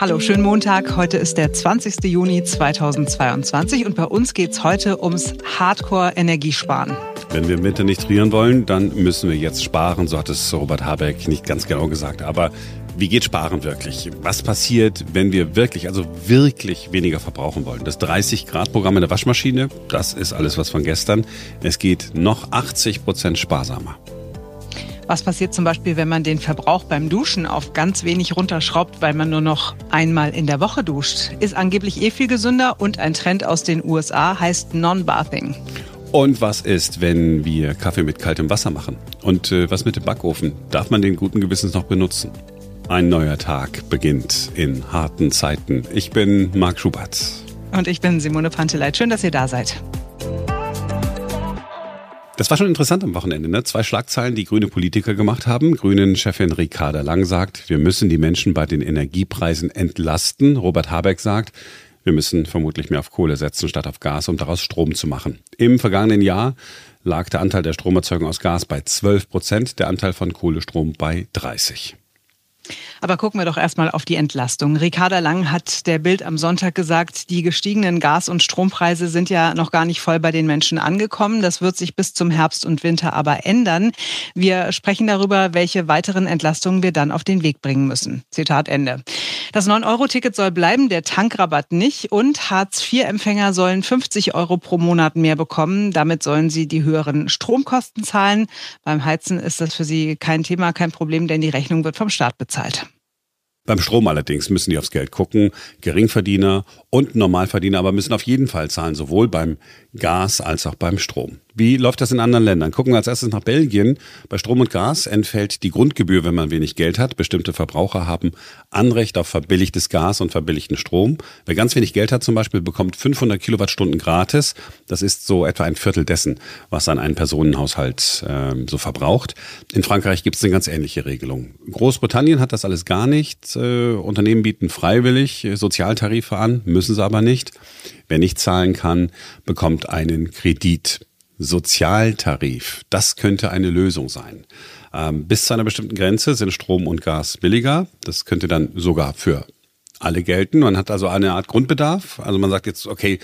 Hallo, schönen Montag. Heute ist der 20. Juni 2022 und bei uns geht es heute ums Hardcore-Energiesparen. Wenn wir Winter nicht frieren wollen, dann müssen wir jetzt sparen, so hat es Robert Habeck nicht ganz genau gesagt. Aber wie geht Sparen wirklich? Was passiert, wenn wir wirklich, also wirklich weniger verbrauchen wollen? Das 30-Grad-Programm in der Waschmaschine, das ist alles was von gestern. Es geht noch 80 Prozent sparsamer. Was passiert zum Beispiel, wenn man den Verbrauch beim Duschen auf ganz wenig runterschraubt, weil man nur noch einmal in der Woche duscht? Ist angeblich eh viel gesünder und ein Trend aus den USA heißt Non-Bathing. Und was ist, wenn wir Kaffee mit kaltem Wasser machen? Und äh, was mit dem Backofen? Darf man den guten Gewissens noch benutzen? Ein neuer Tag beginnt in harten Zeiten. Ich bin Marc Schubert. Und ich bin Simone Panteleit. Schön, dass ihr da seid. Das war schon interessant am Wochenende. Ne? Zwei Schlagzeilen, die grüne Politiker gemacht haben. Grünen-Chefin Ricarda Lang sagt, wir müssen die Menschen bei den Energiepreisen entlasten. Robert Habeck sagt, wir müssen vermutlich mehr auf Kohle setzen statt auf Gas, um daraus Strom zu machen. Im vergangenen Jahr lag der Anteil der Stromerzeugung aus Gas bei 12 Prozent, der Anteil von Kohlestrom bei 30. Aber gucken wir doch erstmal auf die Entlastung. Ricarda Lang hat der Bild am Sonntag gesagt, die gestiegenen Gas- und Strompreise sind ja noch gar nicht voll bei den Menschen angekommen. Das wird sich bis zum Herbst und Winter aber ändern. Wir sprechen darüber, welche weiteren Entlastungen wir dann auf den Weg bringen müssen. Zitat Ende. Das 9-Euro-Ticket soll bleiben, der Tankrabatt nicht und Hartz-IV-Empfänger sollen 50 Euro pro Monat mehr bekommen. Damit sollen sie die höheren Stromkosten zahlen. Beim Heizen ist das für sie kein Thema, kein Problem, denn die Rechnung wird vom Staat bezahlt. Beim Strom allerdings müssen die aufs Geld gucken. Geringverdiener und Normalverdiener aber müssen auf jeden Fall zahlen, sowohl beim Gas als auch beim Strom. Wie läuft das in anderen Ländern? Gucken wir als erstes nach Belgien. Bei Strom und Gas entfällt die Grundgebühr, wenn man wenig Geld hat. Bestimmte Verbraucher haben Anrecht auf verbilligtes Gas und verbilligten Strom. Wer ganz wenig Geld hat zum Beispiel, bekommt 500 Kilowattstunden gratis. Das ist so etwa ein Viertel dessen, was an einen Personenhaushalt äh, so verbraucht. In Frankreich gibt es eine ganz ähnliche Regelung. Großbritannien hat das alles gar nicht. Äh, Unternehmen bieten freiwillig Sozialtarife an, müssen sie aber nicht. Wer nicht zahlen kann, bekommt einen Kredit. Sozialtarif, das könnte eine Lösung sein. Ähm, bis zu einer bestimmten Grenze sind Strom und Gas billiger. Das könnte dann sogar für alle gelten. Man hat also eine Art Grundbedarf. Also man sagt jetzt, okay,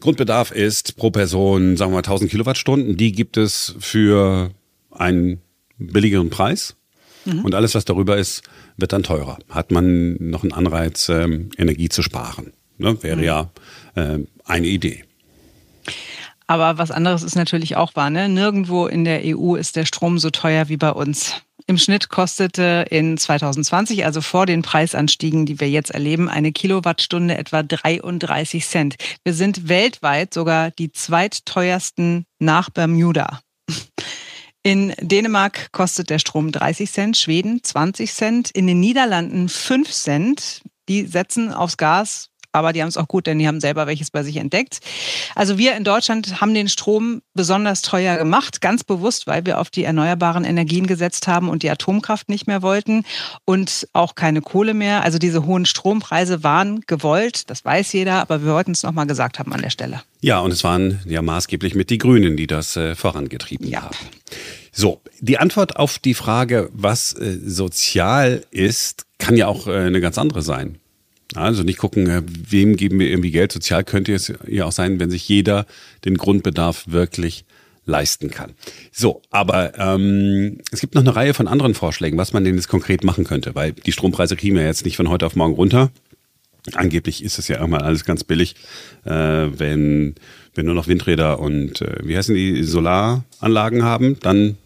Grundbedarf ist pro Person, sagen wir mal 1000 Kilowattstunden. Die gibt es für einen billigeren Preis. Mhm. Und alles, was darüber ist, wird dann teurer. Hat man noch einen Anreiz, ähm, Energie zu sparen. Ne? Wäre mhm. ja äh, eine Idee. Aber was anderes ist natürlich auch wahr. Ne? Nirgendwo in der EU ist der Strom so teuer wie bei uns. Im Schnitt kostete in 2020, also vor den Preisanstiegen, die wir jetzt erleben, eine Kilowattstunde etwa 33 Cent. Wir sind weltweit sogar die zweitteuersten nach Bermuda. In Dänemark kostet der Strom 30 Cent, Schweden 20 Cent, in den Niederlanden 5 Cent. Die setzen aufs Gas aber die haben es auch gut, denn die haben selber welches bei sich entdeckt. Also wir in Deutschland haben den Strom besonders teuer gemacht, ganz bewusst, weil wir auf die erneuerbaren Energien gesetzt haben und die Atomkraft nicht mehr wollten und auch keine Kohle mehr. Also diese hohen Strompreise waren gewollt, das weiß jeder, aber wir wollten es nochmal gesagt haben an der Stelle. Ja, und es waren ja maßgeblich mit die Grünen, die das äh, vorangetrieben ja. haben. So, die Antwort auf die Frage, was äh, sozial ist, kann ja auch äh, eine ganz andere sein. Also nicht gucken, äh, wem geben wir irgendwie Geld. Sozial könnte es ja auch sein, wenn sich jeder den Grundbedarf wirklich leisten kann. So, aber ähm, es gibt noch eine Reihe von anderen Vorschlägen, was man denn jetzt konkret machen könnte, weil die Strompreise kriegen wir jetzt nicht von heute auf morgen runter. Angeblich ist es ja irgendwann alles ganz billig, äh, wenn wir nur noch Windräder und äh, wie heißen die Solaranlagen haben, dann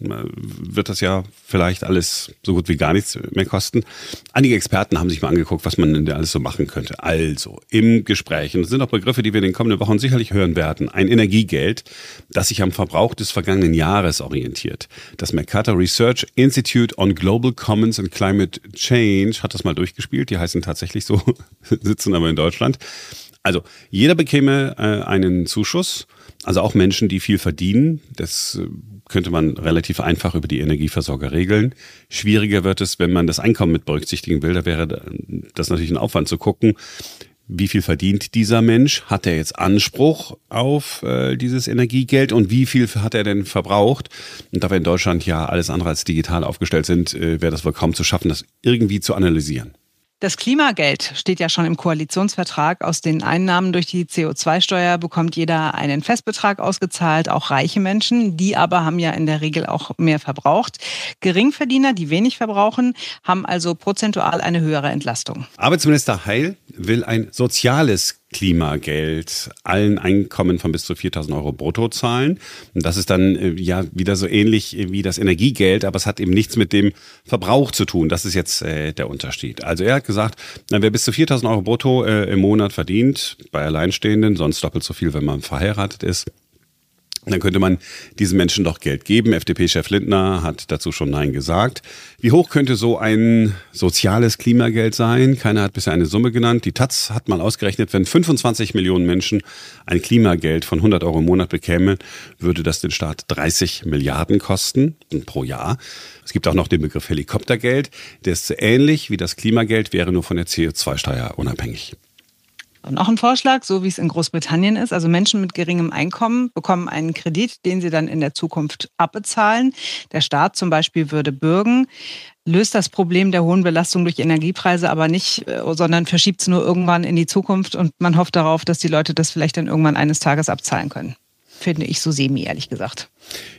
wird das ja vielleicht alles so gut wie gar nichts mehr kosten. Einige Experten haben sich mal angeguckt, was man denn alles so machen könnte. Also im Gespräch, und das sind auch Begriffe, die wir in den kommenden Wochen sicherlich hören werden, ein Energiegeld, das sich am Verbrauch des vergangenen Jahres orientiert. Das Mercator Research Institute on Global Commons and Climate Change hat das mal durchgespielt. Die heißen tatsächlich so, sitzen aber in Deutschland. Also jeder bekäme äh, einen Zuschuss, also auch Menschen, die viel verdienen. Das äh, könnte man relativ einfach über die Energieversorger regeln. Schwieriger wird es, wenn man das Einkommen mit berücksichtigen will. Da wäre das natürlich ein Aufwand zu gucken, wie viel verdient dieser Mensch? Hat er jetzt Anspruch auf äh, dieses Energiegeld und wie viel hat er denn verbraucht? Und da wir in Deutschland ja alles andere als digital aufgestellt sind, äh, wäre das wohl kaum zu schaffen, das irgendwie zu analysieren. Das Klimageld steht ja schon im Koalitionsvertrag. Aus den Einnahmen durch die CO2-Steuer bekommt jeder einen Festbetrag ausgezahlt, auch reiche Menschen. Die aber haben ja in der Regel auch mehr verbraucht. Geringverdiener, die wenig verbrauchen, haben also prozentual eine höhere Entlastung. Arbeitsminister Heil will ein soziales Klimageld allen Einkommen von bis zu 4000 Euro brutto zahlen. Und das ist dann äh, ja wieder so ähnlich wie das Energiegeld, aber es hat eben nichts mit dem Verbrauch zu tun. Das ist jetzt äh, der Unterschied. Also er hat gesagt, wer bis zu 4000 Euro brutto äh, im Monat verdient, bei Alleinstehenden, sonst doppelt so viel, wenn man verheiratet ist, dann könnte man diesen Menschen doch Geld geben. FDP-Chef Lindner hat dazu schon Nein gesagt. Wie hoch könnte so ein soziales Klimageld sein? Keiner hat bisher eine Summe genannt. Die Taz hat mal ausgerechnet, wenn 25 Millionen Menschen ein Klimageld von 100 Euro im Monat bekämen, würde das den Staat 30 Milliarden kosten pro Jahr. Es gibt auch noch den Begriff Helikoptergeld. Der ist ähnlich wie das Klimageld, wäre nur von der CO2-Steuer unabhängig. Noch ein Vorschlag, so wie es in Großbritannien ist. Also Menschen mit geringem Einkommen bekommen einen Kredit, den sie dann in der Zukunft abbezahlen. Der Staat zum Beispiel würde bürgen, löst das Problem der hohen Belastung durch Energiepreise aber nicht, äh, sondern verschiebt es nur irgendwann in die Zukunft und man hofft darauf, dass die Leute das vielleicht dann irgendwann eines Tages abzahlen können. Finde ich so semi, ehrlich gesagt.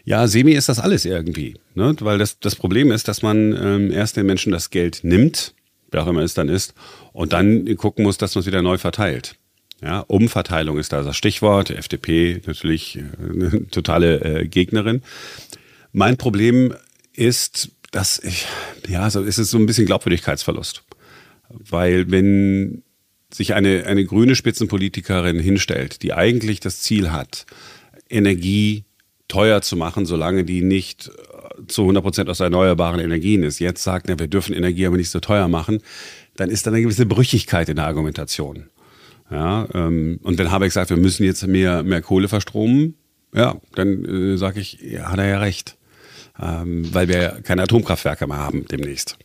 Ja, semi ist das alles irgendwie. Ne? Weil das, das Problem ist, dass man ähm, erst den Menschen das Geld nimmt wer auch immer es dann ist, und dann gucken muss, dass man es wieder neu verteilt. Ja, Umverteilung ist da das Stichwort. FDP natürlich äh, eine totale äh, Gegnerin. Mein Problem ist, dass ich, ja, so ist es so ein bisschen Glaubwürdigkeitsverlust. Weil wenn sich eine, eine grüne Spitzenpolitikerin hinstellt, die eigentlich das Ziel hat, Energie teuer zu machen, solange die nicht zu 100 Prozent aus erneuerbaren Energien ist, jetzt sagt, na, wir dürfen Energie aber nicht so teuer machen, dann ist da eine gewisse Brüchigkeit in der Argumentation. Ja, ähm, und wenn Habeck sagt, wir müssen jetzt mehr, mehr Kohle verstromen, ja, dann äh, sage ich, ja, hat er ja recht. Ähm, weil wir keine Atomkraftwerke mehr haben demnächst.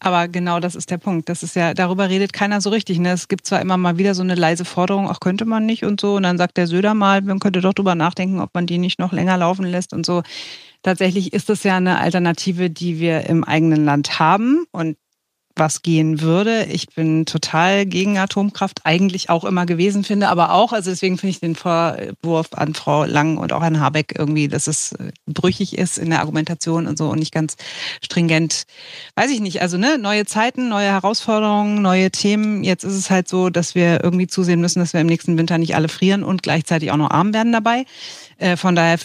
Aber genau das ist der Punkt. Das ist ja, darüber redet keiner so richtig. Ne? Es gibt zwar immer mal wieder so eine leise Forderung, auch könnte man nicht und so. Und dann sagt der Söder mal, man könnte doch drüber nachdenken, ob man die nicht noch länger laufen lässt und so. Tatsächlich ist es ja eine Alternative, die wir im eigenen Land haben. Und was gehen würde. Ich bin total gegen Atomkraft, eigentlich auch immer gewesen, finde aber auch, also deswegen finde ich den Vorwurf an Frau Lang und auch an Habeck irgendwie, dass es äh, brüchig ist in der Argumentation und so und nicht ganz stringent. Weiß ich nicht, also ne, neue Zeiten, neue Herausforderungen, neue Themen. Jetzt ist es halt so, dass wir irgendwie zusehen müssen, dass wir im nächsten Winter nicht alle frieren und gleichzeitig auch noch arm werden dabei. Äh, von daher,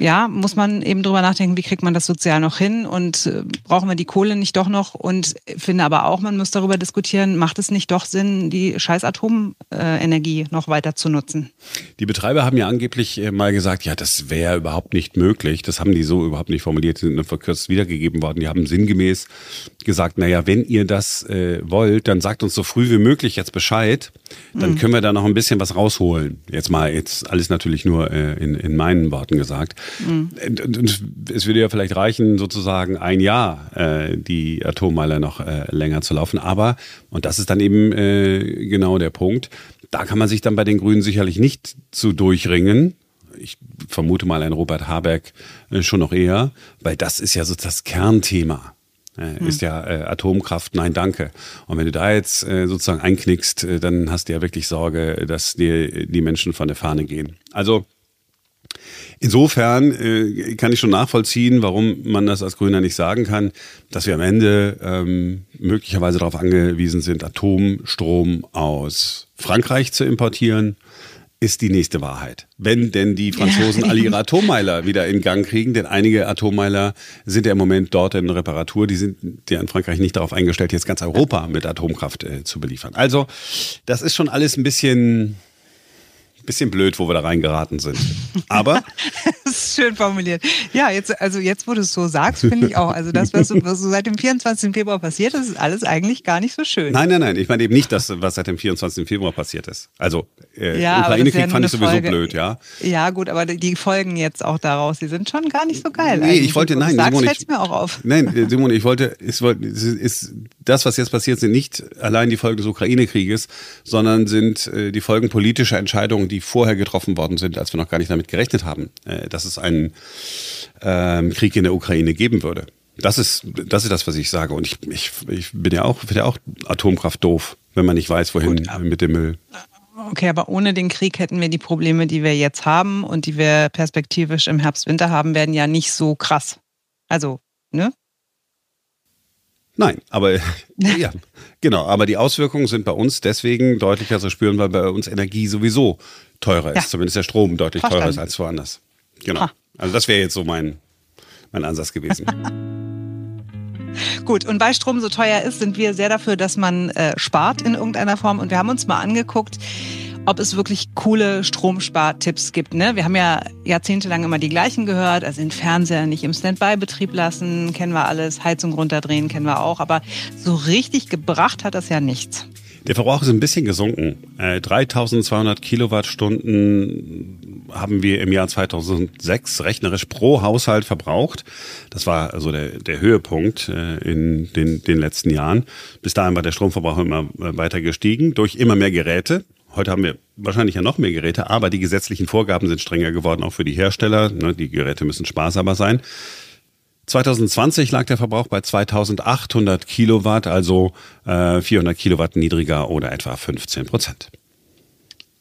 ja, muss man eben drüber nachdenken, wie kriegt man das sozial noch hin und äh, brauchen wir die Kohle nicht doch noch und finde aber auch, man muss darüber diskutieren, macht es nicht doch Sinn, die scheiß Atomenergie noch weiter zu nutzen? Die Betreiber haben ja angeblich äh, mal gesagt, ja, das wäre überhaupt nicht möglich. Das haben die so überhaupt nicht formuliert, die sind nur verkürzt wiedergegeben worden. Die haben sinngemäß gesagt, naja, wenn ihr das äh, wollt, dann sagt uns so früh wie möglich jetzt Bescheid, dann mhm. können wir da noch ein bisschen was rausholen. Jetzt mal, jetzt alles natürlich nur äh, in, in meinen Worten gesagt. Mhm. Es würde ja vielleicht reichen, sozusagen ein Jahr äh, die Atommeiler noch äh, länger zu laufen. Aber, und das ist dann eben äh, genau der Punkt, da kann man sich dann bei den Grünen sicherlich nicht zu durchringen. Ich vermute mal ein Robert Habeck äh, schon noch eher, weil das ist ja so das Kernthema äh, ist ja äh, Atomkraft, nein, danke. Und wenn du da jetzt äh, sozusagen einknickst, äh, dann hast du ja wirklich Sorge, dass dir die Menschen von der Fahne gehen. Also Insofern äh, kann ich schon nachvollziehen, warum man das als Grüner nicht sagen kann, dass wir am Ende ähm, möglicherweise darauf angewiesen sind, Atomstrom aus Frankreich zu importieren ist die nächste Wahrheit. Wenn denn die Franzosen alle ihre Atommeiler wieder in Gang kriegen, denn einige Atommeiler sind ja im Moment dort in Reparatur, die sind ja in Frankreich nicht darauf eingestellt, jetzt ganz Europa mit Atomkraft äh, zu beliefern. Also, das ist schon alles ein bisschen bisschen blöd, wo wir da reingeraten sind. Aber. das ist schön formuliert. Ja, jetzt, also jetzt, wo du es so sagst, finde ich auch. Also das, was so, was so seit dem 24. Februar passiert ist, ist alles eigentlich gar nicht so schön. Nein, nein, nein. Ich meine eben nicht das, was seit dem 24. Februar passiert ist. Also äh, ja, Ukraine-Krieg fand ich sowieso Folge. blöd, ja. Ja, gut, aber die Folgen jetzt auch daraus, die sind schon gar nicht so geil. Nee, eigentlich. ich wollte, nein, sagst, Simon, ich, mir auch auf. Nein, äh, Simon, ich wollte, es, es ist, das, was jetzt passiert, sind nicht allein die Folgen des Ukraine-Krieges, sondern sind äh, die Folgen politischer Entscheidungen, die vorher getroffen worden sind, als wir noch gar nicht damit gerechnet haben, äh, dass es einen ähm, Krieg in der Ukraine geben würde. Das ist, das ist das, was ich sage. Und ich, ich, ich bin ja auch, finde ja auch Atomkraft doof, wenn man nicht weiß, wohin Gut, mit dem Müll. Okay, aber ohne den Krieg hätten wir die Probleme, die wir jetzt haben und die wir perspektivisch im Herbst, Winter haben, werden ja nicht so krass. Also, ne? Nein, aber ja, genau. Aber die Auswirkungen sind bei uns deswegen deutlicher zu spüren, weil bei uns Energie sowieso teurer ist. Ja. Zumindest der Strom deutlich Verstanden. teurer ist als woanders. Genau. Ha. Also das wäre jetzt so mein, mein Ansatz gewesen. Gut, und weil Strom so teuer ist, sind wir sehr dafür, dass man äh, spart in irgendeiner Form. Und wir haben uns mal angeguckt, ob es wirklich coole Stromspartipps gibt. Ne? Wir haben ja jahrzehntelang immer die gleichen gehört, also den Fernseher nicht im Standby-Betrieb lassen, kennen wir alles, Heizung runterdrehen kennen wir auch, aber so richtig gebracht hat das ja nichts. Der Verbrauch ist ein bisschen gesunken. Äh, 3200 Kilowattstunden haben wir im Jahr 2006 rechnerisch pro Haushalt verbraucht. Das war also der, der Höhepunkt äh, in den, den letzten Jahren. Bis dahin war der Stromverbrauch immer äh, weiter gestiegen durch immer mehr Geräte. Heute haben wir wahrscheinlich ja noch mehr Geräte, aber die gesetzlichen Vorgaben sind strenger geworden, auch für die Hersteller. Ne, die Geräte müssen sparsamer sein. 2020 lag der Verbrauch bei 2800 Kilowatt, also äh, 400 Kilowatt niedriger oder etwa 15 Prozent.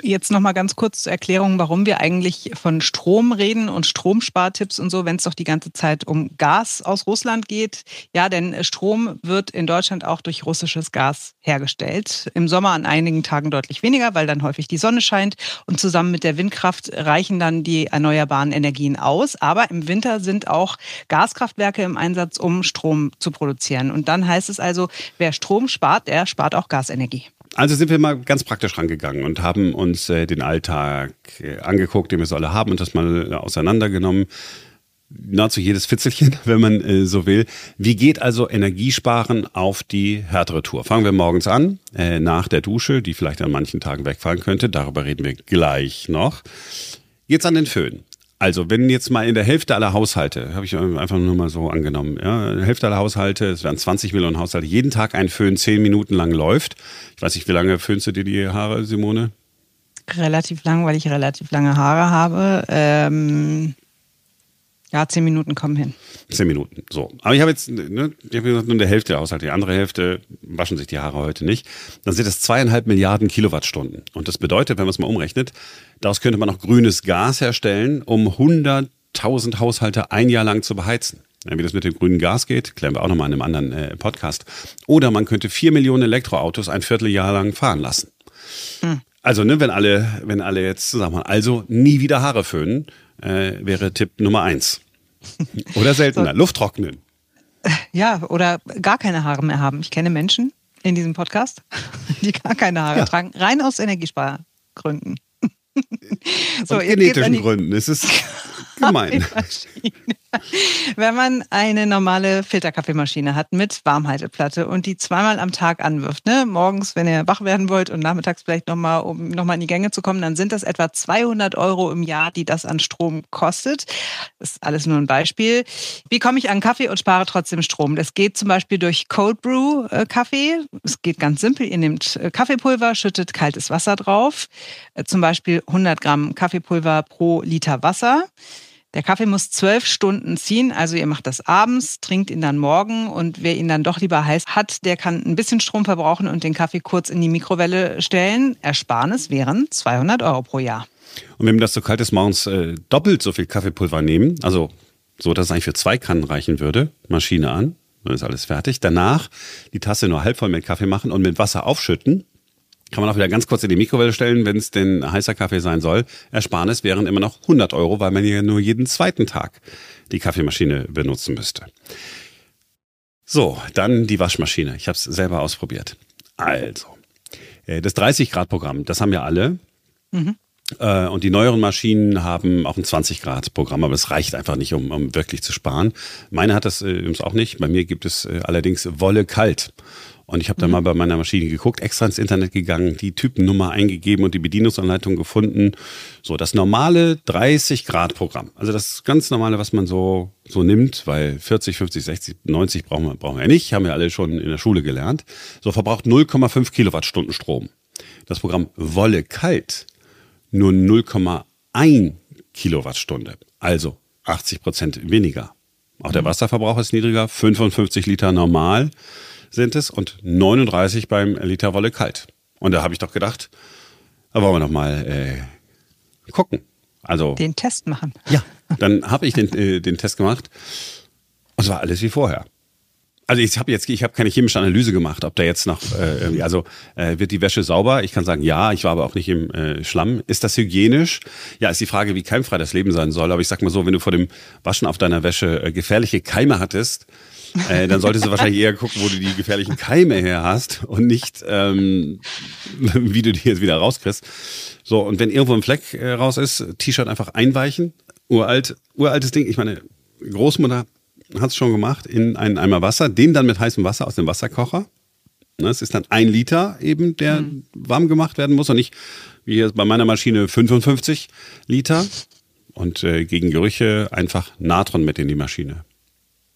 Jetzt noch mal ganz kurz zur Erklärung, warum wir eigentlich von Strom reden und Stromspartipps und so, wenn es doch die ganze Zeit um Gas aus Russland geht. Ja, denn Strom wird in Deutschland auch durch russisches Gas hergestellt. Im Sommer an einigen Tagen deutlich weniger, weil dann häufig die Sonne scheint und zusammen mit der Windkraft reichen dann die erneuerbaren Energien aus. Aber im Winter sind auch Gaskraftwerke im Einsatz, um Strom zu produzieren. Und dann heißt es also, wer Strom spart, der spart auch Gasenergie. Also sind wir mal ganz praktisch rangegangen und haben uns äh, den Alltag äh, angeguckt, den wir so alle haben und das mal äh, auseinandergenommen. Nahezu jedes Fitzelchen, wenn man äh, so will. Wie geht also Energiesparen auf die härtere Tour? Fangen wir morgens an, äh, nach der Dusche, die vielleicht an manchen Tagen wegfallen könnte. Darüber reden wir gleich noch. Jetzt an den Föhn. Also, wenn jetzt mal in der Hälfte aller Haushalte, habe ich einfach nur mal so angenommen, ja, Hälfte aller Haushalte, es wären 20 Millionen Haushalte, jeden Tag ein Föhn zehn Minuten lang läuft. Ich weiß nicht, wie lange föhnst du dir die Haare, Simone? Relativ lang, weil ich relativ lange Haare habe. Ähm, ja, zehn Minuten kommen hin. Zehn Minuten, so. Aber ich habe jetzt, ne, ich habe gesagt, nur eine Hälfte der Haushalte. Die andere Hälfte waschen sich die Haare heute nicht. Dann sind das zweieinhalb Milliarden Kilowattstunden. Und das bedeutet, wenn man es mal umrechnet, daraus könnte man noch grünes Gas herstellen, um 100.000 Haushalte ein Jahr lang zu beheizen. Wie das mit dem grünen Gas geht, klären wir auch nochmal in einem anderen äh, Podcast. Oder man könnte vier Millionen Elektroautos ein Vierteljahr lang fahren lassen. Hm. Also, ne, wenn alle, wenn alle jetzt zusammen, also nie wieder Haare föhnen, äh, wäre Tipp Nummer eins. Oder seltener, so. Luft trocknen. Ja, oder gar keine Haare mehr haben. Ich kenne Menschen in diesem Podcast, die gar keine Haare ja. tragen, rein aus Energiespargründen. So, genetischen Gründen. Es ist gemein. Wenn man eine normale Filterkaffeemaschine hat mit Warmhalteplatte und die zweimal am Tag anwirft, ne? morgens, wenn ihr wach werden wollt und nachmittags vielleicht nochmal, um nochmal in die Gänge zu kommen, dann sind das etwa 200 Euro im Jahr, die das an Strom kostet. Das ist alles nur ein Beispiel. Wie komme ich an Kaffee und spare trotzdem Strom? Das geht zum Beispiel durch Cold Brew äh, Kaffee. Es geht ganz simpel. Ihr nehmt äh, Kaffeepulver, schüttet kaltes Wasser drauf, äh, zum Beispiel 100 Gramm Kaffeepulver pro Liter Wasser. Der Kaffee muss zwölf Stunden ziehen, also ihr macht das abends, trinkt ihn dann morgen und wer ihn dann doch lieber heiß hat, der kann ein bisschen Strom verbrauchen und den Kaffee kurz in die Mikrowelle stellen. Ersparnis wären 200 Euro pro Jahr. Und wenn das so kalt ist, morgens äh, doppelt so viel Kaffeepulver nehmen, also so, dass es eigentlich für zwei Kannen reichen würde, Maschine an, dann ist alles fertig. Danach die Tasse nur halb voll mit Kaffee machen und mit Wasser aufschütten kann man auch wieder ganz kurz in die Mikrowelle stellen, wenn es denn heißer Kaffee sein soll. Ersparnis wären immer noch 100 Euro, weil man ja nur jeden zweiten Tag die Kaffeemaschine benutzen müsste. So, dann die Waschmaschine. Ich habe es selber ausprobiert. Also, äh, das 30-Grad-Programm, das haben ja alle. Mhm. Äh, und die neueren Maschinen haben auch ein 20-Grad-Programm, aber es reicht einfach nicht, um, um wirklich zu sparen. Meine hat das äh, übrigens auch nicht. Bei mir gibt es allerdings Wolle kalt. Und ich habe dann mhm. mal bei meiner Maschine geguckt, extra ins Internet gegangen, die Typennummer eingegeben und die Bedienungsanleitung gefunden. So, das normale 30-Grad-Programm. Also das ganz normale, was man so, so nimmt, weil 40, 50, 60, 90 brauchen wir, brauchen wir nicht, haben wir alle schon in der Schule gelernt. So verbraucht 0,5 Kilowattstunden Strom. Das Programm Wolle kalt nur 0,1 Kilowattstunde. Also 80 Prozent weniger. Auch der mhm. Wasserverbrauch ist niedriger, 55 Liter normal sind es und 39 beim Liter Wolle kalt. Und da habe ich doch gedacht, da wollen wir noch mal äh, gucken. Also den Test machen. Ja, dann habe ich den, äh, den Test gemacht und es war alles wie vorher. Also ich habe jetzt, ich habe keine chemische Analyse gemacht, ob da jetzt noch äh, irgendwie, also äh, wird die Wäsche sauber? Ich kann sagen, ja, ich war aber auch nicht im äh, Schlamm. Ist das hygienisch? Ja, ist die Frage, wie keimfrei das Leben sein soll. Aber ich sag mal so, wenn du vor dem Waschen auf deiner Wäsche äh, gefährliche Keime hattest, äh, dann solltest du wahrscheinlich eher gucken, wo du die gefährlichen Keime her hast und nicht, ähm, wie du die jetzt wieder rauskriegst. So, und wenn irgendwo ein Fleck äh, raus ist, T-Shirt einfach einweichen. Uralt, uraltes Ding. Ich meine, Großmutter hat es schon gemacht, in einen Eimer Wasser, den dann mit heißem Wasser aus dem Wasserkocher. Das ist dann ein Liter eben, der mhm. warm gemacht werden muss und nicht wie hier bei meiner Maschine 55 Liter. Und äh, gegen Gerüche einfach Natron mit in die Maschine.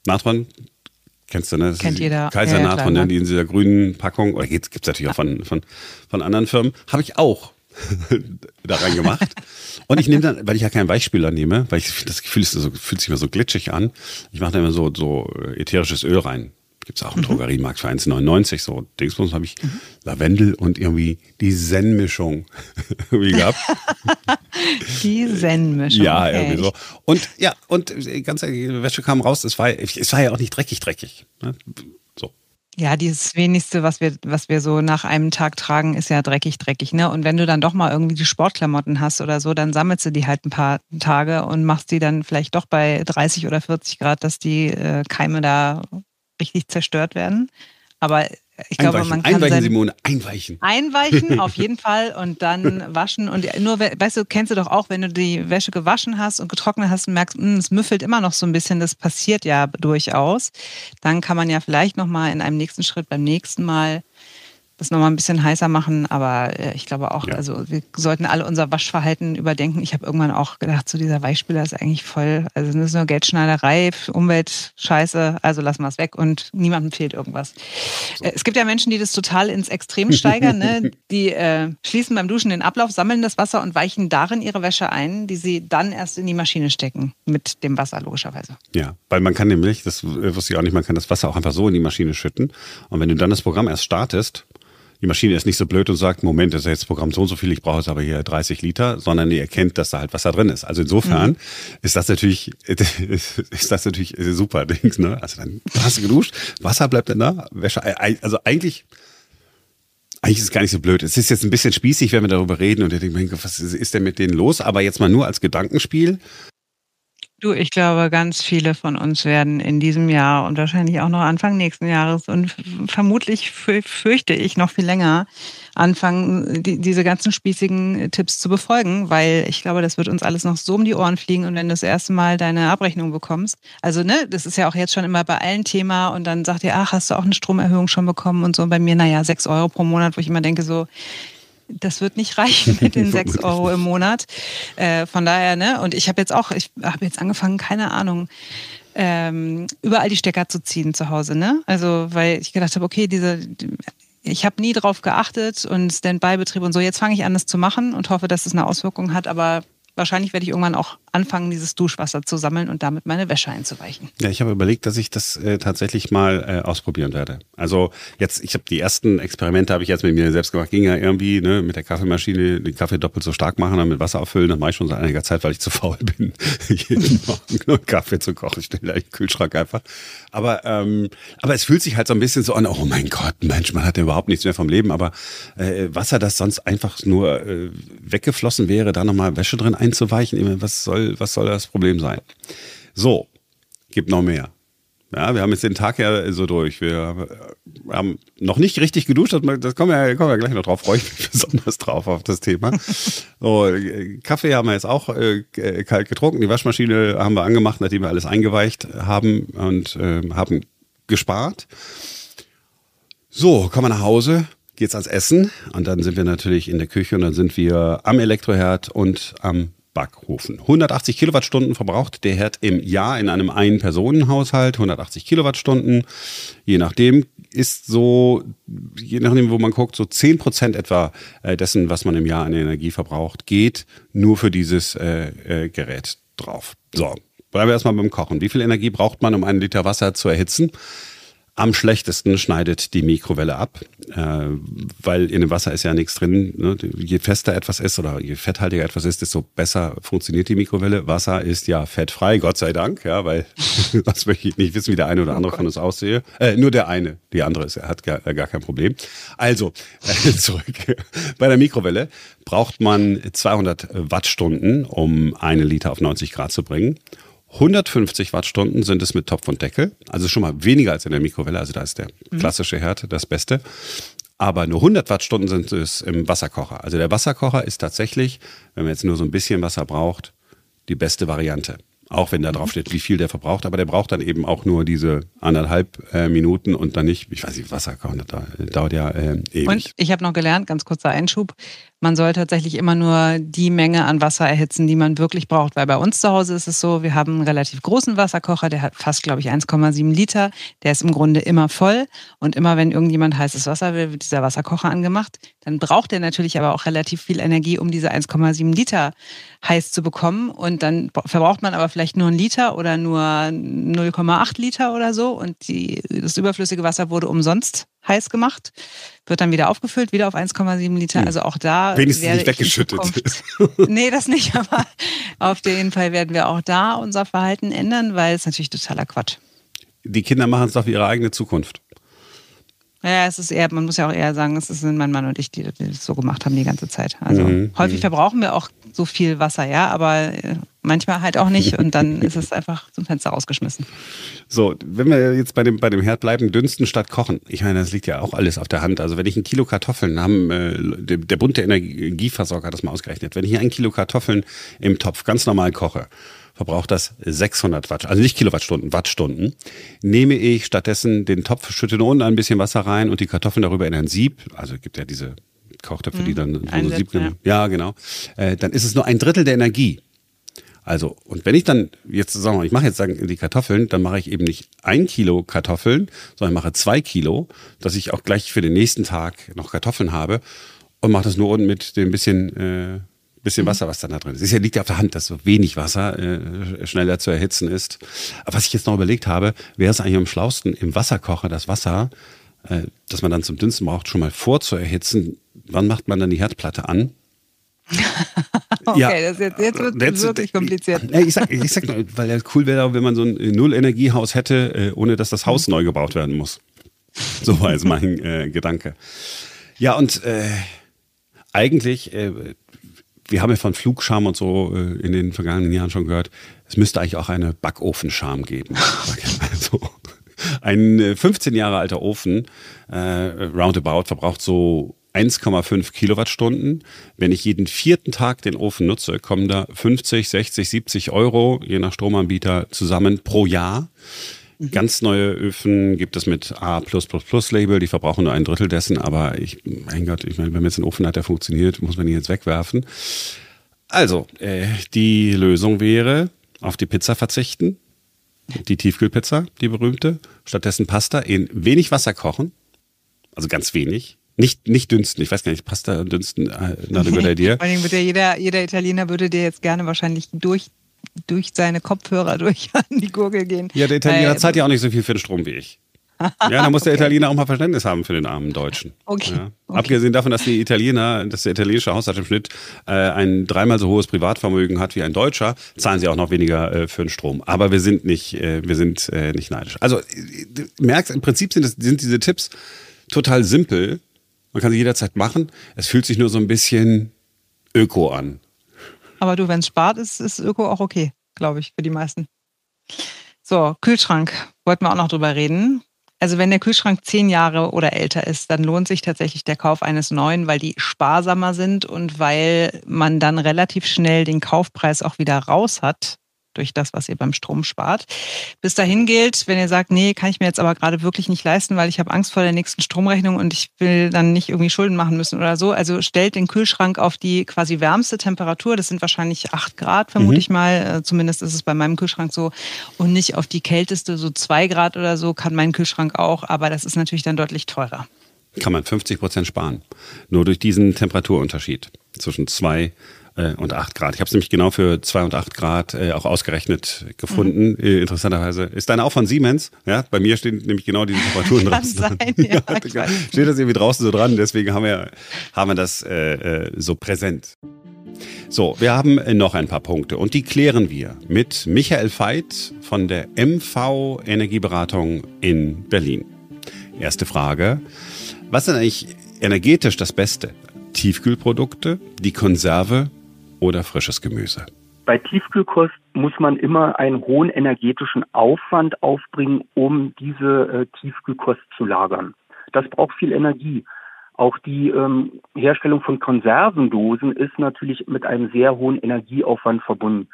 Natron, kennst du, ne? Das Kennt jeder. Kaiser ja, Natron, ne? die in dieser grünen Packung, oder gibt es natürlich auch von, von, von anderen Firmen. Habe ich auch da rein gemacht. Und ich nehme dann, weil ich ja keinen Weichspüler nehme, weil ich das Gefühl ist, so, fühlt sich immer so glitschig an. Ich mache da immer so, so ätherisches Öl rein. Gibt es auch im mhm. Drogeriemarkt für 1,99. So Dingsbums habe ich mhm. Lavendel und irgendwie die Zen-Mischung irgendwie gehabt. die Zen-Mischung. Ja, okay. irgendwie so. Und ja, und die ganze Wäsche kam raus. Es war, es war ja auch nicht dreckig, dreckig. Ne? Ja, dieses wenigste, was wir, was wir so nach einem Tag tragen, ist ja dreckig, dreckig. Ne? Und wenn du dann doch mal irgendwie die Sportklamotten hast oder so, dann sammelst du die halt ein paar Tage und machst die dann vielleicht doch bei 30 oder 40 Grad, dass die äh, Keime da richtig zerstört werden. Aber ich glaube, einweichen, man kann einweichen, Simone, einweichen. Einweichen auf jeden Fall und dann waschen und nur, weißt du, kennst du doch auch, wenn du die Wäsche gewaschen hast und getrocknet hast und merkst, mh, hm, es müffelt immer noch so ein bisschen, das passiert ja durchaus, dann kann man ja vielleicht noch mal in einem nächsten Schritt beim nächsten Mal das nochmal ein bisschen heißer machen. Aber äh, ich glaube auch, ja. also wir sollten alle unser Waschverhalten überdenken. Ich habe irgendwann auch gedacht, so dieser Weichspüler ist eigentlich voll, also das ist nur Geldschneiderei, Umwelt, Scheiße, also lassen wir es weg und niemandem fehlt irgendwas. So. Äh, es gibt ja Menschen, die das total ins Extrem steigern. ne? Die äh, schließen beim Duschen den Ablauf, sammeln das Wasser und weichen darin ihre Wäsche ein, die sie dann erst in die Maschine stecken, mit dem Wasser logischerweise. Ja, weil man kann nämlich, das wusste ich auch nicht, man kann das Wasser auch einfach so in die Maschine schütten. Und wenn du dann das Programm erst startest, die Maschine ist nicht so blöd und sagt, Moment, das ist jetzt Programm so und so viel, ich brauche jetzt aber hier 30 Liter, sondern die erkennt, dass da halt Wasser drin ist. Also insofern mhm. ist das natürlich, ist das natürlich super Dings, ne? Also dann hast du geduscht, Wasser bleibt dann da, Wäsche, also eigentlich, eigentlich ist es gar nicht so blöd. Es ist jetzt ein bisschen spießig, wenn wir darüber reden und ihr denkt, was ist denn mit denen los? Aber jetzt mal nur als Gedankenspiel. Du, ich glaube, ganz viele von uns werden in diesem Jahr und wahrscheinlich auch noch Anfang nächsten Jahres und vermutlich fürchte ich noch viel länger anfangen, die, diese ganzen spießigen Tipps zu befolgen, weil ich glaube, das wird uns alles noch so um die Ohren fliegen und wenn du das erste Mal deine Abrechnung bekommst, also ne, das ist ja auch jetzt schon immer bei allen Thema und dann sagt ihr, ach, hast du auch eine Stromerhöhung schon bekommen und so. Und bei mir, naja, sechs Euro pro Monat, wo ich immer denke so, das wird nicht reichen mit den sechs Euro im Monat. Äh, von daher, ne? Und ich habe jetzt auch, ich habe jetzt angefangen, keine Ahnung, ähm, überall die Stecker zu ziehen zu Hause, ne? Also, weil ich gedacht habe, okay, diese, ich habe nie drauf geachtet und Standby-Betrieb und so. Jetzt fange ich an, das zu machen und hoffe, dass es eine Auswirkung hat. Aber wahrscheinlich werde ich irgendwann auch anfangen, dieses Duschwasser zu sammeln und damit meine Wäsche einzuweichen. Ja, ich habe überlegt, dass ich das äh, tatsächlich mal äh, ausprobieren werde. Also jetzt, ich habe die ersten Experimente habe ich jetzt mit mir selbst gemacht. Ging ja irgendwie ne, mit der Kaffeemaschine den Kaffee doppelt so stark machen, dann mit Wasser auffüllen. Das mache ich schon seit einiger Zeit, weil ich zu faul bin, jeden Morgen nur Kaffee zu kochen. Ich stelle den Kühlschrank einfach. Aber ähm, aber es fühlt sich halt so ein bisschen so an. Oh mein Gott, Mensch, man hat ja überhaupt nichts mehr vom Leben. Aber äh, Wasser, das sonst einfach nur äh, weggeflossen wäre, da nochmal Wäsche drin einzuweichen. Was soll, was soll das Problem sein? So, gibt noch mehr. Ja, wir haben jetzt den Tag ja so durch. Wir haben noch nicht richtig geduscht, das kommen wir, kommen wir gleich noch drauf, freue ich mich besonders drauf auf das Thema. So, Kaffee haben wir jetzt auch äh, kalt getrunken, die Waschmaschine haben wir angemacht, nachdem wir alles eingeweicht haben und äh, haben gespart. So, kommen wir nach Hause, geht's ans Essen und dann sind wir natürlich in der Küche und dann sind wir am Elektroherd und am Backofen. 180 Kilowattstunden verbraucht der Herd im Jahr in einem Ein-Personen-Haushalt. 180 Kilowattstunden. Je nachdem ist so, je nachdem, wo man guckt, so 10 Prozent etwa äh, dessen, was man im Jahr an Energie verbraucht, geht nur für dieses äh, äh, Gerät drauf. So, bleiben wir erstmal beim Kochen. Wie viel Energie braucht man, um einen Liter Wasser zu erhitzen? Am schlechtesten schneidet die Mikrowelle ab, äh, weil in dem Wasser ist ja nichts drin. Ne? Je fester etwas ist oder je fetthaltiger etwas ist, desto besser funktioniert die Mikrowelle. Wasser ist ja fettfrei, Gott sei Dank, ja, weil sonst möchte ich nicht wissen, wie der eine oder andere oh von uns aussehe. Äh, nur der eine, die andere ist, er hat gar, gar kein Problem. Also äh, zurück bei der Mikrowelle braucht man 200 Wattstunden, um einen Liter auf 90 Grad zu bringen. 150 Wattstunden sind es mit Topf und Deckel, also schon mal weniger als in der Mikrowelle, also da ist der mhm. klassische Herd das Beste. Aber nur 100 Wattstunden sind es im Wasserkocher. Also der Wasserkocher ist tatsächlich, wenn man jetzt nur so ein bisschen Wasser braucht, die beste Variante. Auch wenn da drauf steht, wie viel der verbraucht, aber der braucht dann eben auch nur diese anderthalb äh, Minuten und dann nicht, ich weiß nicht, Wasser kochen, das dauert ja äh, ewig. Und ich habe noch gelernt, ganz kurzer Einschub, man soll tatsächlich immer nur die Menge an Wasser erhitzen, die man wirklich braucht. Weil bei uns zu Hause ist es so, wir haben einen relativ großen Wasserkocher, der hat fast, glaube ich, 1,7 Liter. Der ist im Grunde immer voll. Und immer wenn irgendjemand heißes Wasser will, wird dieser Wasserkocher angemacht. Dann braucht er natürlich aber auch relativ viel Energie, um diese 1,7 Liter heiß zu bekommen. Und dann verbraucht man aber vielleicht nur einen Liter oder nur 0,8 Liter oder so. Und die, das überflüssige Wasser wurde umsonst heiß gemacht, wird dann wieder aufgefüllt, wieder auf 1,7 Liter. Hm. Also auch da. Wenigstens nicht weggeschüttet. nee, das nicht, aber auf jeden Fall werden wir auch da unser Verhalten ändern, weil es natürlich totaler Quatsch. Die Kinder machen es doch für ihre eigene Zukunft. Ja, es ist eher, man muss ja auch eher sagen, es sind mein Mann und ich, die, das so gemacht haben die ganze Zeit. Also mhm. häufig mhm. verbrauchen wir auch so viel Wasser, ja, aber äh, manchmal halt auch nicht und dann ist es einfach zum Fenster rausgeschmissen. So, wenn wir jetzt bei dem, bei dem Herd bleiben, dünsten statt kochen. Ich meine, das liegt ja auch alles auf der Hand. Also wenn ich ein Kilo Kartoffeln haben, äh, der, der bunte Energieversorger hat das mal ausgerechnet, wenn ich ein Kilo Kartoffeln im Topf ganz normal koche, verbraucht das 600 Watt, also nicht Kilowattstunden, Wattstunden. Nehme ich stattdessen den Topf, schütte nur unten ein bisschen Wasser rein und die Kartoffeln darüber in ein Sieb, also gibt ja diese Kochtöpfe, die mhm. dann so, so Sieb ja. ja, genau, äh, dann ist es nur ein Drittel der Energie. Also, und wenn ich dann jetzt sagen wir, ich mache jetzt sagen, die Kartoffeln, dann mache ich eben nicht ein Kilo Kartoffeln, sondern mache zwei Kilo, dass ich auch gleich für den nächsten Tag noch Kartoffeln habe und mache das nur unten mit dem bisschen äh, bisschen mhm. Wasser, was dann da drin ist. Es liegt ja auf der Hand, dass so wenig Wasser äh, schneller zu erhitzen ist. Aber was ich jetzt noch überlegt habe, wäre es eigentlich am schlausten, im Wasserkocher das Wasser, äh, das man dann zum Dünsten braucht, schon mal vorzuerhitzen. Wann macht man dann die Herdplatte an? Okay, ja, das jetzt, jetzt wird es wirklich kompliziert. Ich sag, ich sag nur, weil ja cool wäre, wenn man so ein Null-Energiehaus hätte, äh, ohne dass das Haus neu gebaut werden muss. So war jetzt mein äh, Gedanke. Ja, und äh, eigentlich äh, wir haben ja von Flugscham und so äh, in den vergangenen Jahren schon gehört, es müsste eigentlich auch eine Backofenscham geben. also, ein 15 äh, Jahre alter Ofen, äh, roundabout, verbraucht so 1,5 Kilowattstunden. Wenn ich jeden vierten Tag den Ofen nutze, kommen da 50, 60, 70 Euro, je nach Stromanbieter, zusammen pro Jahr. Mhm. Ganz neue Öfen gibt es mit A Label, die verbrauchen nur ein Drittel dessen, aber ich, mein Gott, ich meine, wenn man jetzt einen Ofen hat, der funktioniert, muss man ihn jetzt wegwerfen. Also, äh, die Lösung wäre, auf die Pizza verzichten, die Tiefkühlpizza, die berühmte, stattdessen Pasta in wenig Wasser kochen, also ganz wenig, nicht, nicht dünsten. Ich weiß gar nicht, Pasta dünsten, äh, not a good idea. Vor allem würde jeder, jeder Italiener würde dir jetzt gerne wahrscheinlich durch durch seine Kopfhörer durch an die Gurgel gehen. Ja, der Italiener äh, zahlt ja auch nicht so viel für den Strom wie ich. Ja, da muss der okay. Italiener auch mal Verständnis haben für den armen Deutschen. Okay. Ja. okay. Abgesehen davon, dass die Italiener, dass der italienische Haushalt im Schnitt äh, ein dreimal so hohes Privatvermögen hat wie ein Deutscher, zahlen sie auch noch weniger äh, für den Strom. Aber wir sind nicht, äh, wir sind äh, nicht neidisch. Also du merkst, im Prinzip sind, das, sind diese Tipps total simpel. Man kann sie jederzeit machen. Es fühlt sich nur so ein bisschen öko an. Aber du, wenn es spart, ist, ist Öko auch okay, glaube ich, für die meisten. So, Kühlschrank. Wollten wir auch noch drüber reden. Also wenn der Kühlschrank zehn Jahre oder älter ist, dann lohnt sich tatsächlich der Kauf eines neuen, weil die sparsamer sind und weil man dann relativ schnell den Kaufpreis auch wieder raus hat durch das, was ihr beim Strom spart. Bis dahin gilt, wenn ihr sagt, nee, kann ich mir jetzt aber gerade wirklich nicht leisten, weil ich habe Angst vor der nächsten Stromrechnung und ich will dann nicht irgendwie Schulden machen müssen oder so. Also stellt den Kühlschrank auf die quasi wärmste Temperatur. Das sind wahrscheinlich acht Grad, vermute mhm. ich mal. Äh, zumindest ist es bei meinem Kühlschrank so. Und nicht auf die kälteste, so zwei Grad oder so, kann mein Kühlschrank auch. Aber das ist natürlich dann deutlich teurer. Kann man 50 Prozent sparen. Nur durch diesen Temperaturunterschied zwischen zwei äh, und 8 Grad. Ich habe es nämlich genau für 2 und 8 Grad äh, auch ausgerechnet gefunden. Mhm. Äh, interessanterweise. Ist deine auch von Siemens? Ja, bei mir stehen nämlich genau diese Temperaturen Kann draußen. Sein, ja, ja, steht das irgendwie draußen so dran, deswegen haben wir, haben wir das äh, äh, so präsent. So, wir haben noch ein paar Punkte und die klären wir mit Michael Veit von der MV Energieberatung in Berlin. Erste Frage. Was ist eigentlich energetisch das Beste? Tiefkühlprodukte, die Konserve oder frisches Gemüse? Bei Tiefkühlkost muss man immer einen hohen energetischen Aufwand aufbringen, um diese äh, Tiefkühlkost zu lagern. Das braucht viel Energie. Auch die ähm, Herstellung von Konservendosen ist natürlich mit einem sehr hohen Energieaufwand verbunden.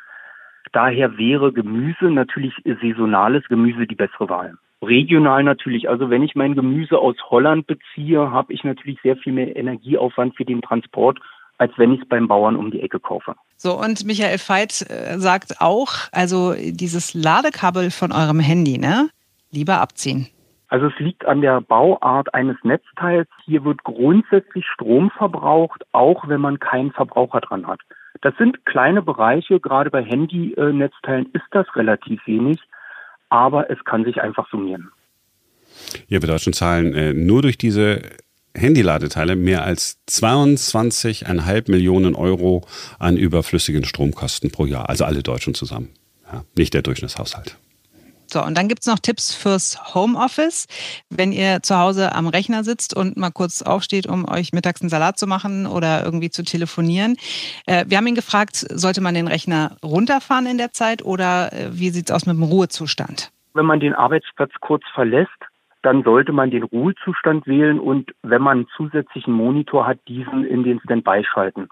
Daher wäre Gemüse natürlich saisonales Gemüse die bessere Wahl. Regional natürlich. Also wenn ich mein Gemüse aus Holland beziehe, habe ich natürlich sehr viel mehr Energieaufwand für den Transport, als wenn ich es beim Bauern um die Ecke kaufe. So, und Michael Veit äh, sagt auch, also dieses Ladekabel von eurem Handy, ne? Lieber abziehen. Also es liegt an der Bauart eines Netzteils. Hier wird grundsätzlich Strom verbraucht, auch wenn man keinen Verbraucher dran hat. Das sind kleine Bereiche, gerade bei Handy-Netzteilen ist das relativ wenig aber es kann sich einfach summieren. Ja, wir deutschen zahlen äh, nur durch diese Handyladeteile mehr als 22,5 Millionen Euro an überflüssigen Stromkosten pro Jahr. Also alle Deutschen zusammen. Ja, nicht der Durchschnittshaushalt. So, und dann gibt es noch Tipps fürs Homeoffice. Wenn ihr zu Hause am Rechner sitzt und mal kurz aufsteht, um euch mittags einen Salat zu machen oder irgendwie zu telefonieren. Äh, wir haben ihn gefragt, sollte man den Rechner runterfahren in der Zeit oder äh, wie sieht es aus mit dem Ruhezustand? Wenn man den Arbeitsplatz kurz verlässt, dann sollte man den Ruhezustand wählen und wenn man einen zusätzlichen Monitor hat, diesen in den Standby schalten.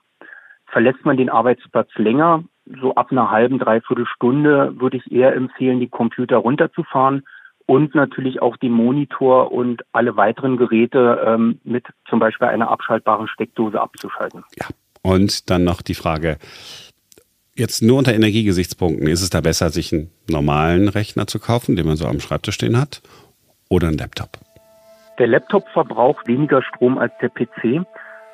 Verlässt man den Arbeitsplatz länger, so ab einer halben, dreiviertel Stunde würde ich eher empfehlen, die Computer runterzufahren und natürlich auch den Monitor und alle weiteren Geräte ähm, mit zum Beispiel einer abschaltbaren Steckdose abzuschalten. Ja, und dann noch die Frage, jetzt nur unter Energiegesichtspunkten, ist es da besser, sich einen normalen Rechner zu kaufen, den man so am Schreibtisch stehen hat, oder einen Laptop? Der Laptop verbraucht weniger Strom als der PC,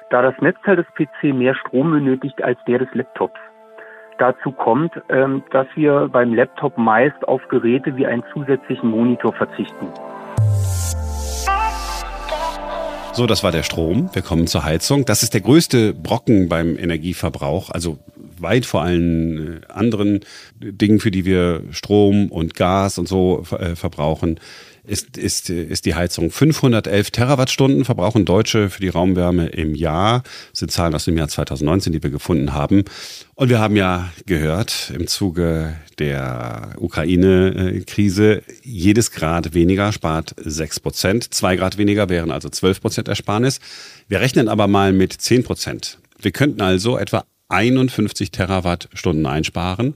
da das Netzteil des PC mehr Strom benötigt als der des Laptops. Dazu kommt, ähm, dass wir beim Laptop meist auf Geräte wie einen zusätzlichen Monitor verzichten. So, das war der Strom. Wir kommen zur Heizung. Das ist der größte Brocken beim Energieverbrauch, also weit vor allen äh, anderen Dingen, für die wir Strom und Gas und so äh, verbrauchen ist, ist, ist die Heizung. 511 Terawattstunden verbrauchen Deutsche für die Raumwärme im Jahr. Das sind Zahlen aus dem Jahr 2019, die wir gefunden haben. Und wir haben ja gehört, im Zuge der Ukraine-Krise, jedes Grad weniger spart 6 Prozent. Zwei Grad weniger wären also 12 Prozent Ersparnis. Wir rechnen aber mal mit 10 Prozent. Wir könnten also etwa 51 Terawattstunden einsparen,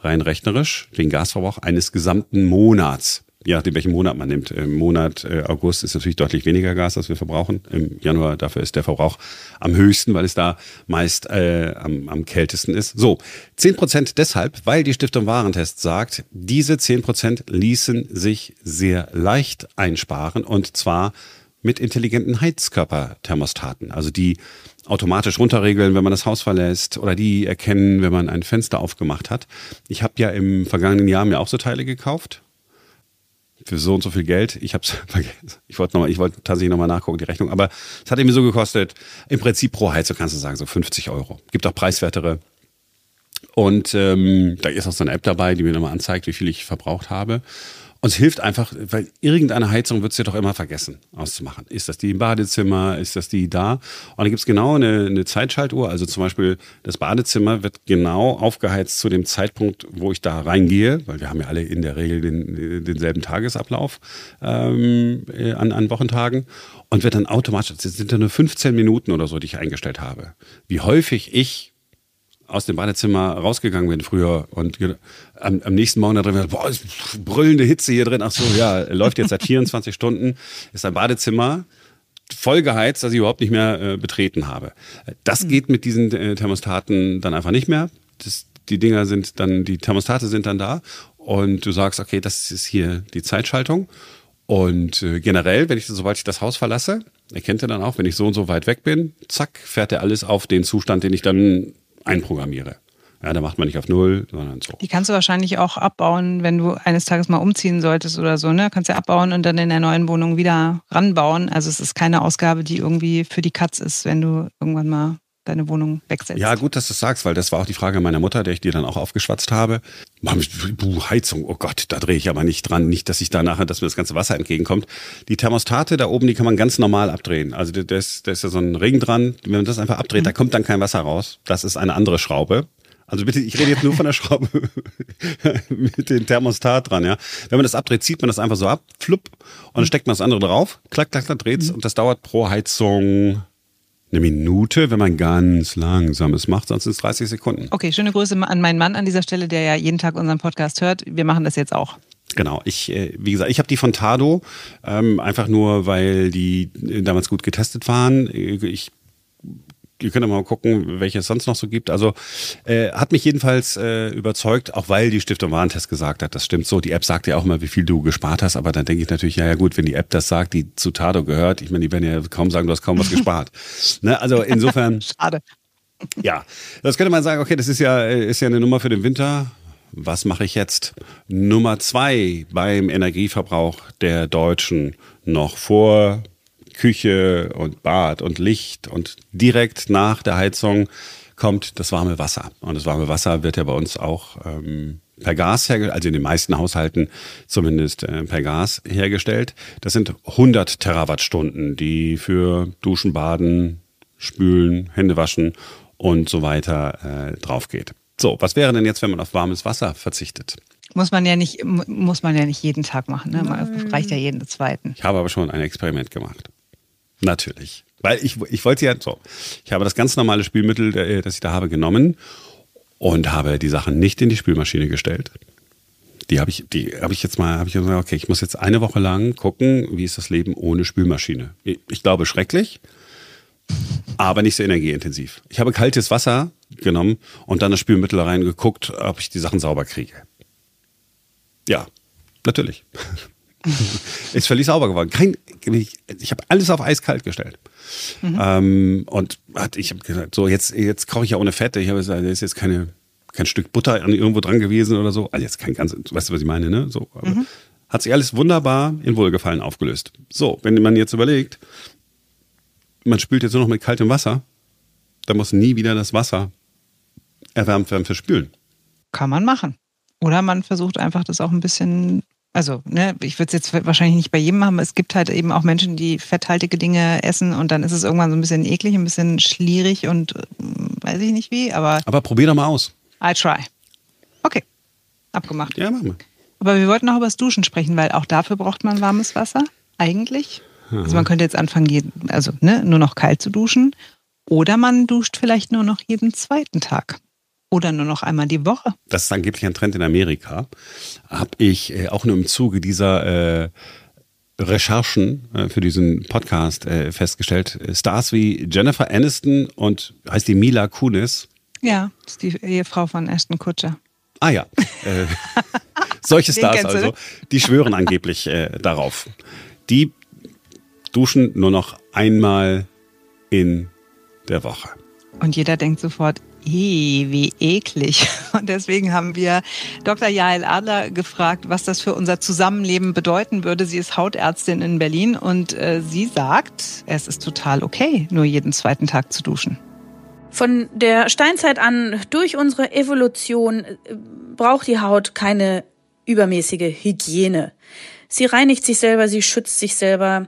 rein rechnerisch, den Gasverbrauch eines gesamten Monats je nachdem, welchen Monat man nimmt. Im Monat äh, August ist natürlich deutlich weniger Gas, als wir verbrauchen. Im Januar dafür ist der Verbrauch am höchsten, weil es da meist äh, am, am kältesten ist. So, zehn Prozent deshalb, weil die Stiftung Warentest sagt, diese zehn Prozent ließen sich sehr leicht einsparen und zwar mit intelligenten Heizkörperthermostaten, also die automatisch runterregeln, wenn man das Haus verlässt oder die erkennen, wenn man ein Fenster aufgemacht hat. Ich habe ja im vergangenen Jahr mir auch so Teile gekauft für so und so viel Geld. Ich habe. Ich wollte noch ich wollte tatsächlich nochmal nachgucken, die Rechnung. Aber es hat mir so gekostet, im Prinzip pro Heizung kannst du sagen, so 50 Euro. Gibt auch preiswertere. Und ähm, da ist auch so eine App dabei, die mir nochmal anzeigt, wie viel ich verbraucht habe. Und es hilft einfach, weil irgendeine Heizung wird es ja doch immer vergessen auszumachen. Ist das die im Badezimmer? Ist das die da? Und dann gibt es genau eine, eine Zeitschaltuhr. Also zum Beispiel das Badezimmer wird genau aufgeheizt zu dem Zeitpunkt, wo ich da reingehe, weil wir haben ja alle in der Regel den, denselben Tagesablauf ähm, äh, an, an Wochentagen und wird dann automatisch, das sind ja nur 15 Minuten oder so, die ich eingestellt habe. Wie häufig ich aus dem Badezimmer rausgegangen bin früher und am, am nächsten Morgen da drin boah, ist brüllende Hitze hier drin. Ach so, ja, läuft jetzt seit 24 Stunden, ist ein Badezimmer voll geheizt, dass ich überhaupt nicht mehr äh, betreten habe. Das geht mit diesen äh, Thermostaten dann einfach nicht mehr. Das, die Dinger sind dann, die Thermostate sind dann da und du sagst, okay, das ist hier die Zeitschaltung. Und äh, generell, wenn ich, sobald ich das Haus verlasse, erkennt er dann auch, wenn ich so und so weit weg bin, zack, fährt er alles auf den Zustand, den ich dann einprogrammiere. Ja, da macht man nicht auf Null, sondern so. Die kannst du wahrscheinlich auch abbauen, wenn du eines Tages mal umziehen solltest oder so, ne? Kannst ja abbauen und dann in der neuen Wohnung wieder ranbauen. Also es ist keine Ausgabe, die irgendwie für die Katz ist, wenn du irgendwann mal deine Wohnung wegsetzt. Ja, gut, dass du das sagst, weil das war auch die Frage meiner Mutter, der ich dir dann auch aufgeschwatzt habe. Buh, Heizung, oh Gott, da drehe ich aber nicht dran. Nicht, dass ich da nachher, dass mir das ganze Wasser entgegenkommt. Die Thermostate da oben, die kann man ganz normal abdrehen. Also da ist, da ist ja so ein Ring dran. Wenn man das einfach abdreht, mhm. da kommt dann kein Wasser raus. Das ist eine andere Schraube. Also bitte, ich rede jetzt nur von der Schraube mit dem Thermostat dran, ja. Wenn man das abdreht, zieht man das einfach so ab, flupp, und dann steckt man das andere drauf, klack, klack, klack, dreht's, mhm. und das dauert pro Heizung eine Minute, wenn man ganz langsam es macht, sonst sind es 30 Sekunden. Okay, schöne Grüße an meinen Mann an dieser Stelle, der ja jeden Tag unseren Podcast hört. Wir machen das jetzt auch. Genau, ich, äh, wie gesagt, ich habe die von Tado, ähm, einfach nur, weil die damals gut getestet waren. Ich ihr könnt ja mal gucken, welche es sonst noch so gibt. Also äh, hat mich jedenfalls äh, überzeugt, auch weil die Stiftung Warentest gesagt hat, das stimmt so. Die App sagt ja auch immer, wie viel du gespart hast, aber dann denke ich natürlich, ja, ja gut, wenn die App das sagt, die zu Tado gehört, ich meine, die werden ja kaum sagen, du hast kaum was gespart. ne? Also insofern. Schade. Ja, das könnte man sagen, okay, das ist ja, ist ja eine Nummer für den Winter. Was mache ich jetzt? Nummer zwei beim Energieverbrauch der Deutschen noch vor Küche und Bad und Licht und direkt nach der Heizung kommt das warme Wasser. Und das warme Wasser wird ja bei uns auch ähm, per Gas hergestellt, also in den meisten Haushalten zumindest äh, per Gas hergestellt. Das sind 100 Terawattstunden, die für Duschen, Baden, Spülen, Hände waschen und so weiter äh, drauf geht. So, was wäre denn jetzt, wenn man auf warmes Wasser verzichtet? Muss man ja nicht, muss man ja nicht jeden Tag machen. Ne? Man reicht ja jeden zweiten. Ich habe aber schon ein Experiment gemacht. Natürlich. Weil ich, ich wollte ja so. Ich habe das ganz normale Spülmittel, äh, das ich da habe, genommen und habe die Sachen nicht in die Spülmaschine gestellt. Die habe ich, die habe ich jetzt mal, habe ich gesagt, okay, ich muss jetzt eine Woche lang gucken, wie ist das Leben ohne Spülmaschine. Ich glaube schrecklich, aber nicht so energieintensiv. Ich habe kaltes Wasser genommen und dann das Spülmittel reingeguckt, ob ich die Sachen sauber kriege. Ja, natürlich. ist völlig sauber geworden. Kein, ich, ich habe alles auf eiskalt gestellt. Mhm. Ähm, und hat, ich habe gesagt, so jetzt, jetzt koche ich ja ohne Fette. Ich habe gesagt, da ist jetzt keine, kein Stück Butter irgendwo dran gewesen oder so. Also jetzt kein ganz, weißt du, was ich meine, ne? So, mhm. Hat sich alles wunderbar in Wohlgefallen aufgelöst. So, wenn man jetzt überlegt, man spült jetzt nur noch mit kaltem Wasser, dann muss nie wieder das Wasser erwärmt werden für Spülen. Kann man machen. Oder man versucht einfach das auch ein bisschen also, ne, ich würde es jetzt wahrscheinlich nicht bei jedem machen, aber es gibt halt eben auch Menschen, die fetthaltige Dinge essen und dann ist es irgendwann so ein bisschen eklig, ein bisschen schlierig und äh, weiß ich nicht wie, aber. Aber probier doch mal aus. I try. Okay. Abgemacht. Ja, machen wir. Aber wir wollten noch über das Duschen sprechen, weil auch dafür braucht man warmes Wasser, eigentlich. Aha. Also man könnte jetzt anfangen, also ne, nur noch kalt zu duschen. Oder man duscht vielleicht nur noch jeden zweiten Tag. Oder nur noch einmal die Woche. Das ist angeblich ein Trend in Amerika. Habe ich äh, auch nur im Zuge dieser äh, Recherchen äh, für diesen Podcast äh, festgestellt. Stars wie Jennifer Aniston und heißt die Mila Kunis. Ja, das ist die Ehefrau von Ashton Kutscher. Ah ja. Äh, solche Stars also, die schwören angeblich äh, darauf. Die duschen nur noch einmal in der Woche. Und jeder denkt sofort, wie eklig. Und deswegen haben wir Dr. Jael Adler gefragt, was das für unser Zusammenleben bedeuten würde. Sie ist Hautärztin in Berlin und äh, sie sagt, es ist total okay, nur jeden zweiten Tag zu duschen. Von der Steinzeit an durch unsere Evolution äh, braucht die Haut keine übermäßige Hygiene. Sie reinigt sich selber, sie schützt sich selber.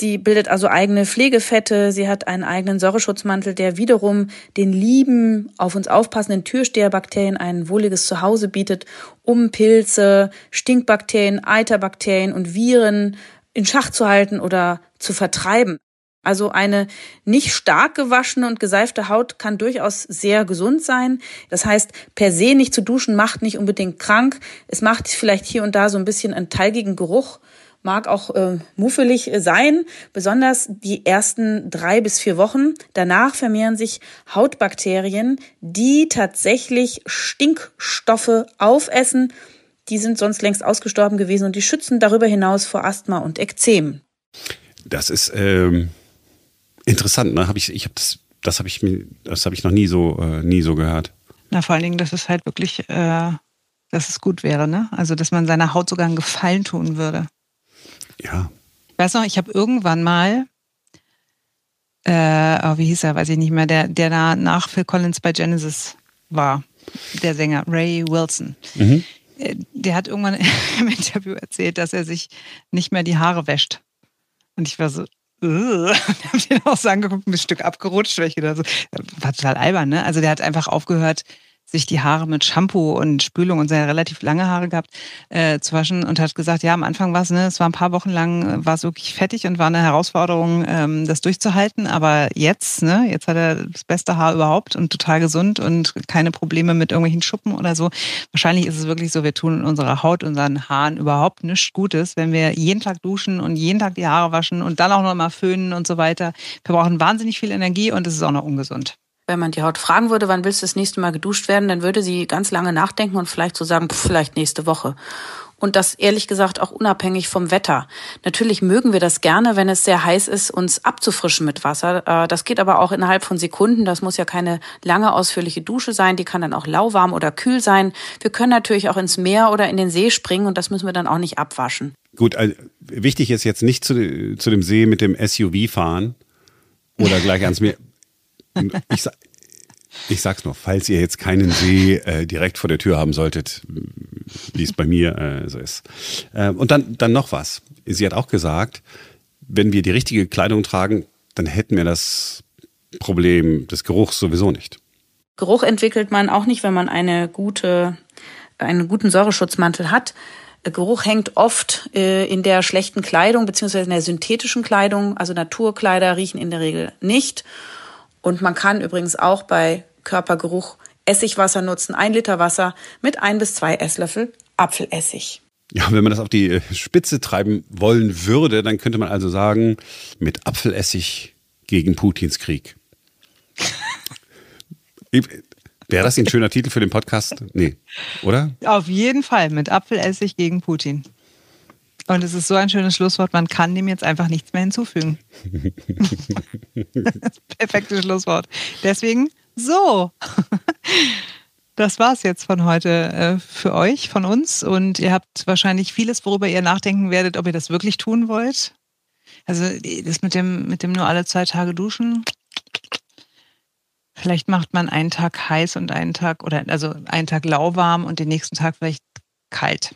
Sie bildet also eigene Pflegefette, sie hat einen eigenen Säureschutzmantel, der wiederum den lieben, auf uns aufpassenden Türsteherbakterien ein wohliges Zuhause bietet, um Pilze, Stinkbakterien, Eiterbakterien und Viren in Schach zu halten oder zu vertreiben. Also eine nicht stark gewaschene und geseifte Haut kann durchaus sehr gesund sein. Das heißt, per se nicht zu duschen macht nicht unbedingt krank. Es macht vielleicht hier und da so ein bisschen einen teilgigen Geruch mag auch äh, muffelig sein, besonders die ersten drei bis vier Wochen. Danach vermehren sich Hautbakterien, die tatsächlich Stinkstoffe aufessen. Die sind sonst längst ausgestorben gewesen und die schützen darüber hinaus vor Asthma und Ekzem. Das ist ähm, interessant. Ne? Hab ich ich habe das das habe ich mir, das habe ich noch nie so, äh, nie so gehört. Na, vor allen Dingen, dass es halt wirklich, äh, dass es gut wäre, ne? Also, dass man seiner Haut sogar einen Gefallen tun würde. Ja. Weißt du, ich habe irgendwann mal, äh, oh, wie hieß er, weiß ich nicht mehr, der, der da nach Phil Collins bei Genesis war, der Sänger, Ray Wilson. Mhm. Äh, der hat irgendwann im Interview erzählt, dass er sich nicht mehr die Haare wäscht. Und ich war so, uh, hab den auch so angeguckt, ein Stück abgerutscht, weil ich gedacht so, war total albern, ne? Also der hat einfach aufgehört, sich die Haare mit Shampoo und Spülung und sehr relativ lange Haare gehabt, äh, zu waschen und hat gesagt, ja, am Anfang war es, ne, es war ein paar Wochen lang, äh, war es wirklich fettig und war eine Herausforderung, ähm, das durchzuhalten. Aber jetzt, ne, jetzt hat er das beste Haar überhaupt und total gesund und keine Probleme mit irgendwelchen Schuppen oder so. Wahrscheinlich ist es wirklich so, wir tun in unserer Haut, unseren Haaren überhaupt nichts Gutes, wenn wir jeden Tag duschen und jeden Tag die Haare waschen und dann auch noch mal föhnen und so weiter. Wir brauchen wahnsinnig viel Energie und es ist auch noch ungesund wenn man die Haut fragen würde, wann willst du das nächste Mal geduscht werden, dann würde sie ganz lange nachdenken und vielleicht so sagen, pff, vielleicht nächste Woche. Und das ehrlich gesagt auch unabhängig vom Wetter. Natürlich mögen wir das gerne, wenn es sehr heiß ist, uns abzufrischen mit Wasser. Äh, das geht aber auch innerhalb von Sekunden. Das muss ja keine lange, ausführliche Dusche sein. Die kann dann auch lauwarm oder kühl sein. Wir können natürlich auch ins Meer oder in den See springen und das müssen wir dann auch nicht abwaschen. Gut, also wichtig ist jetzt nicht zu, zu dem See mit dem SUV fahren oder gleich ans Meer. Ich, ich sag's noch, falls ihr jetzt keinen See äh, direkt vor der Tür haben solltet, wie es bei mir äh, so ist. Äh, und dann, dann noch was. Sie hat auch gesagt, wenn wir die richtige Kleidung tragen, dann hätten wir das Problem des Geruchs sowieso nicht. Geruch entwickelt man auch nicht, wenn man eine gute, einen guten Säureschutzmantel hat. Geruch hängt oft äh, in der schlechten Kleidung beziehungsweise in der synthetischen Kleidung. Also Naturkleider riechen in der Regel nicht. Und man kann übrigens auch bei Körpergeruch Essigwasser nutzen, ein Liter Wasser mit ein bis zwei Esslöffel Apfelessig. Ja, wenn man das auf die Spitze treiben wollen würde, dann könnte man also sagen, mit Apfelessig gegen Putins Krieg. Wäre das ein schöner Titel für den Podcast? Nee, oder? Auf jeden Fall mit Apfelessig gegen Putin. Und es ist so ein schönes Schlusswort, man kann dem jetzt einfach nichts mehr hinzufügen. perfekte Schlusswort. Deswegen so. Das war's jetzt von heute äh, für euch, von uns. Und ihr habt wahrscheinlich vieles, worüber ihr nachdenken werdet, ob ihr das wirklich tun wollt. Also das mit dem, mit dem nur alle zwei Tage duschen. Vielleicht macht man einen Tag heiß und einen Tag, oder also einen Tag lauwarm und den nächsten Tag vielleicht kalt.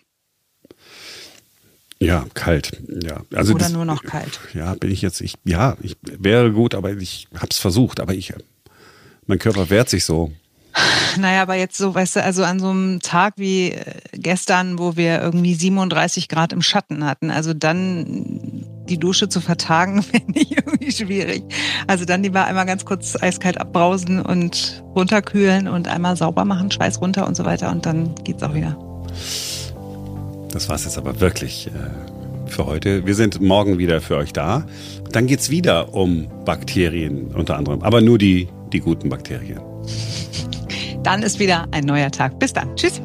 Ja, kalt. Ja, also Oder das, nur noch kalt. Ja, bin ich jetzt, ich, ja, ich wäre gut, aber ich habe es versucht, aber ich, mein Körper wehrt sich so. Naja, aber jetzt so, weißt du, also an so einem Tag wie äh, gestern, wo wir irgendwie 37 Grad im Schatten hatten, also dann die Dusche zu vertagen, finde ich irgendwie schwierig. Also dann lieber einmal ganz kurz eiskalt abbrausen und runterkühlen und einmal sauber machen, Schweiß runter und so weiter und dann geht's auch wieder. Das war es jetzt aber wirklich äh, für heute. Wir sind morgen wieder für euch da. Dann geht es wieder um Bakterien unter anderem, aber nur die, die guten Bakterien. Dann ist wieder ein neuer Tag. Bis dann. Tschüss.